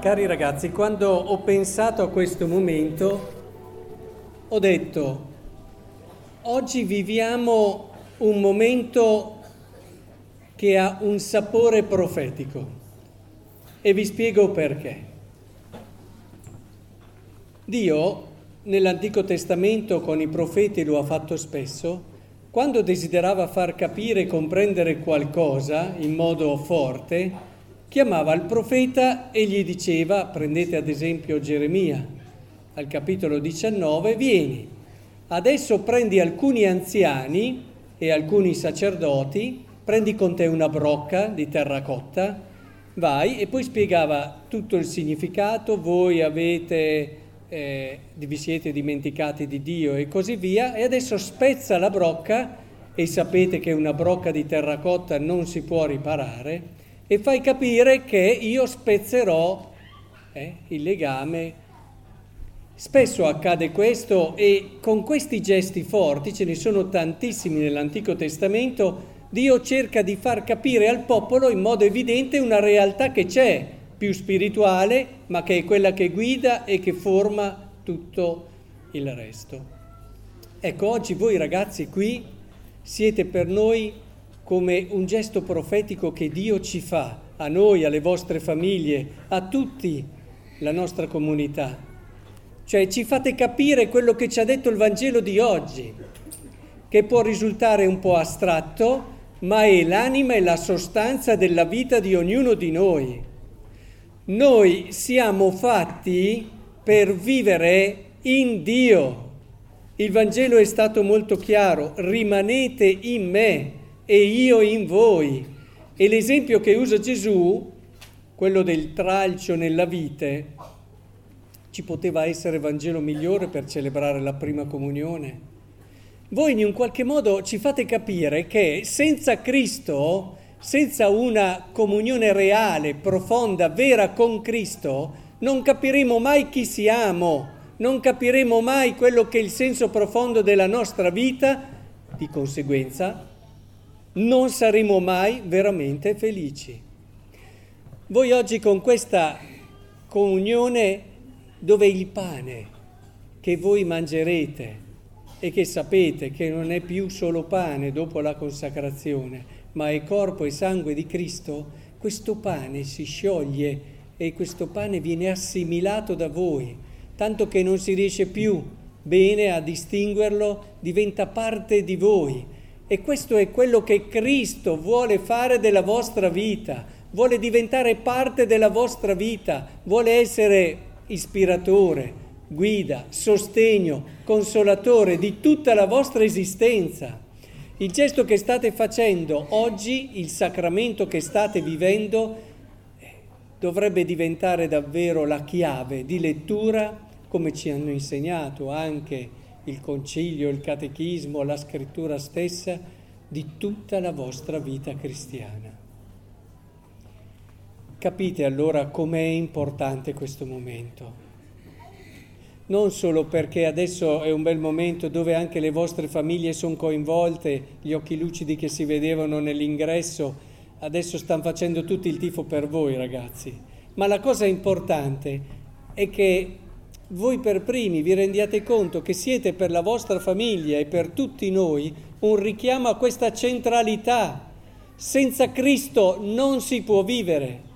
Cari ragazzi, quando ho pensato a questo momento, ho detto, oggi viviamo un momento che ha un sapore profetico e vi spiego perché. Dio nell'Antico Testamento con i profeti lo ha fatto spesso, quando desiderava far capire e comprendere qualcosa in modo forte, chiamava il profeta e gli diceva, prendete ad esempio Geremia, al capitolo 19, vieni, adesso prendi alcuni anziani e alcuni sacerdoti, prendi con te una brocca di terracotta, vai e poi spiegava tutto il significato, voi avete, eh, vi siete dimenticati di Dio e così via, e adesso spezza la brocca e sapete che una brocca di terracotta non si può riparare e fai capire che io spezzerò eh, il legame. Spesso accade questo e con questi gesti forti, ce ne sono tantissimi nell'Antico Testamento, Dio cerca di far capire al popolo in modo evidente una realtà che c'è, più spirituale, ma che è quella che guida e che forma tutto il resto. Ecco, oggi voi ragazzi qui siete per noi come un gesto profetico che Dio ci fa, a noi, alle vostre famiglie, a tutti la nostra comunità. Cioè ci fate capire quello che ci ha detto il Vangelo di oggi, che può risultare un po' astratto, ma è l'anima e la sostanza della vita di ognuno di noi. Noi siamo fatti per vivere in Dio. Il Vangelo è stato molto chiaro, rimanete in me e io in voi. E l'esempio che usa Gesù, quello del tralcio nella vite, ci poteva essere Vangelo migliore per celebrare la prima comunione. Voi in un qualche modo ci fate capire che senza Cristo, senza una comunione reale, profonda, vera con Cristo, non capiremo mai chi siamo, non capiremo mai quello che è il senso profondo della nostra vita, di conseguenza non saremo mai veramente felici. Voi oggi con questa comunione dove il pane che voi mangerete e che sapete che non è più solo pane dopo la consacrazione, ma è corpo e sangue di Cristo, questo pane si scioglie e questo pane viene assimilato da voi, tanto che non si riesce più bene a distinguerlo, diventa parte di voi e questo è quello che Cristo vuole fare della vostra vita, vuole diventare parte della vostra vita, vuole essere ispiratore, guida, sostegno, consolatore di tutta la vostra esistenza. Il gesto che state facendo oggi, il sacramento che state vivendo, dovrebbe diventare davvero la chiave di lettura, come ci hanno insegnato anche il concilio, il catechismo, la scrittura stessa di tutta la vostra vita cristiana. Capite allora com'è importante questo momento. Non solo perché adesso è un bel momento dove anche le vostre famiglie sono coinvolte, gli occhi lucidi che si vedevano nell'ingresso, adesso stanno facendo tutti il tifo per voi ragazzi. Ma la cosa importante è che voi per primi vi rendiate conto che siete per la vostra famiglia e per tutti noi un richiamo a questa centralità. Senza Cristo non si può vivere.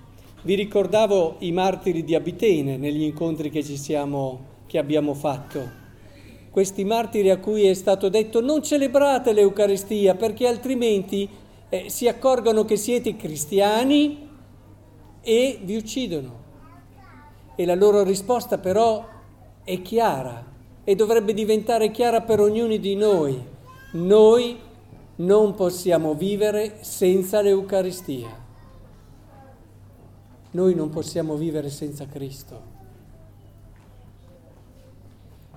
Vi ricordavo i martiri di Abitene negli incontri che, siamo, che abbiamo fatto. Questi martiri a cui è stato detto non celebrate l'Eucaristia perché altrimenti eh, si accorgono che siete cristiani e vi uccidono. E la loro risposta però è chiara e dovrebbe diventare chiara per ognuno di noi. Noi non possiamo vivere senza l'Eucaristia. Noi non possiamo vivere senza Cristo.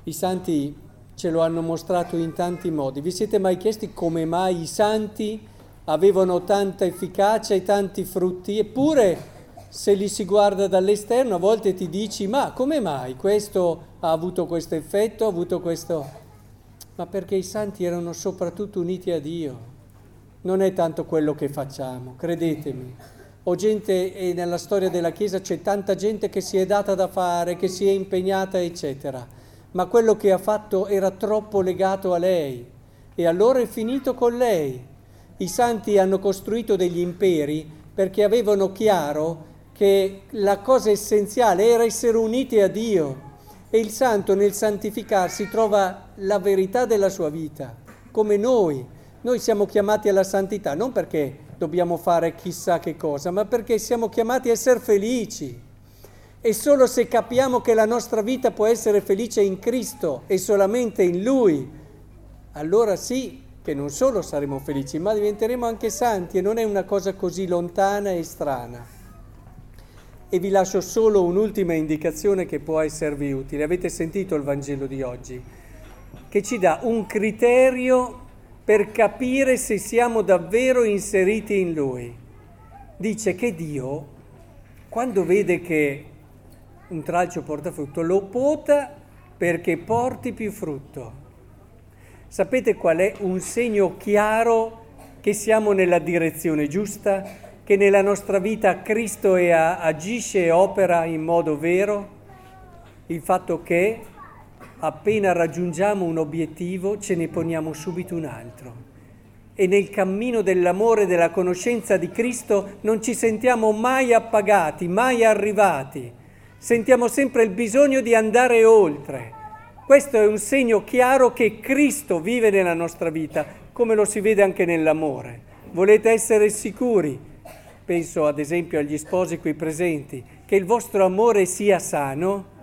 I santi ce lo hanno mostrato in tanti modi. Vi siete mai chiesti come mai i santi avevano tanta efficacia e tanti frutti? Eppure se li si guarda dall'esterno a volte ti dici ma come mai questo ha avuto questo effetto, ha avuto questo... Ma perché i santi erano soprattutto uniti a Dio. Non è tanto quello che facciamo, credetemi. o gente, e nella storia della Chiesa c'è tanta gente che si è data da fare, che si è impegnata, eccetera, ma quello che ha fatto era troppo legato a lei e allora è finito con lei. I santi hanno costruito degli imperi perché avevano chiaro che la cosa essenziale era essere uniti a Dio e il santo nel santificarsi trova la verità della sua vita, come noi. Noi siamo chiamati alla santità non perché dobbiamo fare chissà che cosa, ma perché siamo chiamati a essere felici. E solo se capiamo che la nostra vita può essere felice in Cristo e solamente in Lui, allora sì che non solo saremo felici, ma diventeremo anche santi e non è una cosa così lontana e strana. E vi lascio solo un'ultima indicazione che può esservi utile. Avete sentito il Vangelo di oggi, che ci dà un criterio per capire se siamo davvero inseriti in Lui. Dice che Dio, quando vede che un tralcio porta frutto, lo pota perché porti più frutto. Sapete qual è un segno chiaro che siamo nella direzione giusta, che nella nostra vita Cristo agisce e opera in modo vero? Il fatto che appena raggiungiamo un obiettivo ce ne poniamo subito un altro. E nel cammino dell'amore e della conoscenza di Cristo non ci sentiamo mai appagati, mai arrivati. Sentiamo sempre il bisogno di andare oltre. Questo è un segno chiaro che Cristo vive nella nostra vita, come lo si vede anche nell'amore. Volete essere sicuri, penso ad esempio agli sposi qui presenti, che il vostro amore sia sano?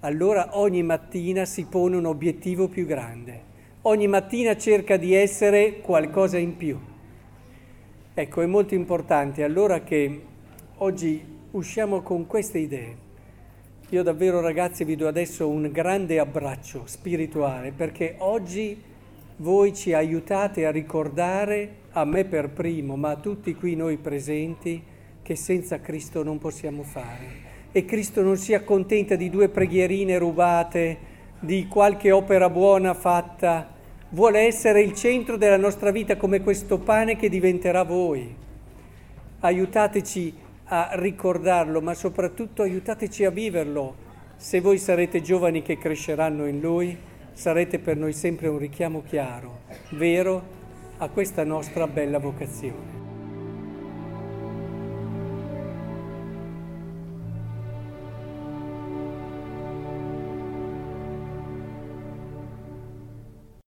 allora ogni mattina si pone un obiettivo più grande, ogni mattina cerca di essere qualcosa in più. Ecco, è molto importante allora che oggi usciamo con queste idee. Io davvero ragazzi vi do adesso un grande abbraccio spirituale perché oggi voi ci aiutate a ricordare, a me per primo, ma a tutti qui noi presenti, che senza Cristo non possiamo fare e Cristo non si accontenta di due preghierine rubate, di qualche opera buona fatta, vuole essere il centro della nostra vita come questo pane che diventerà voi. Aiutateci a ricordarlo, ma soprattutto aiutateci a viverlo. Se voi sarete giovani che cresceranno in Lui, sarete per noi sempre un richiamo chiaro, vero, a questa nostra bella vocazione.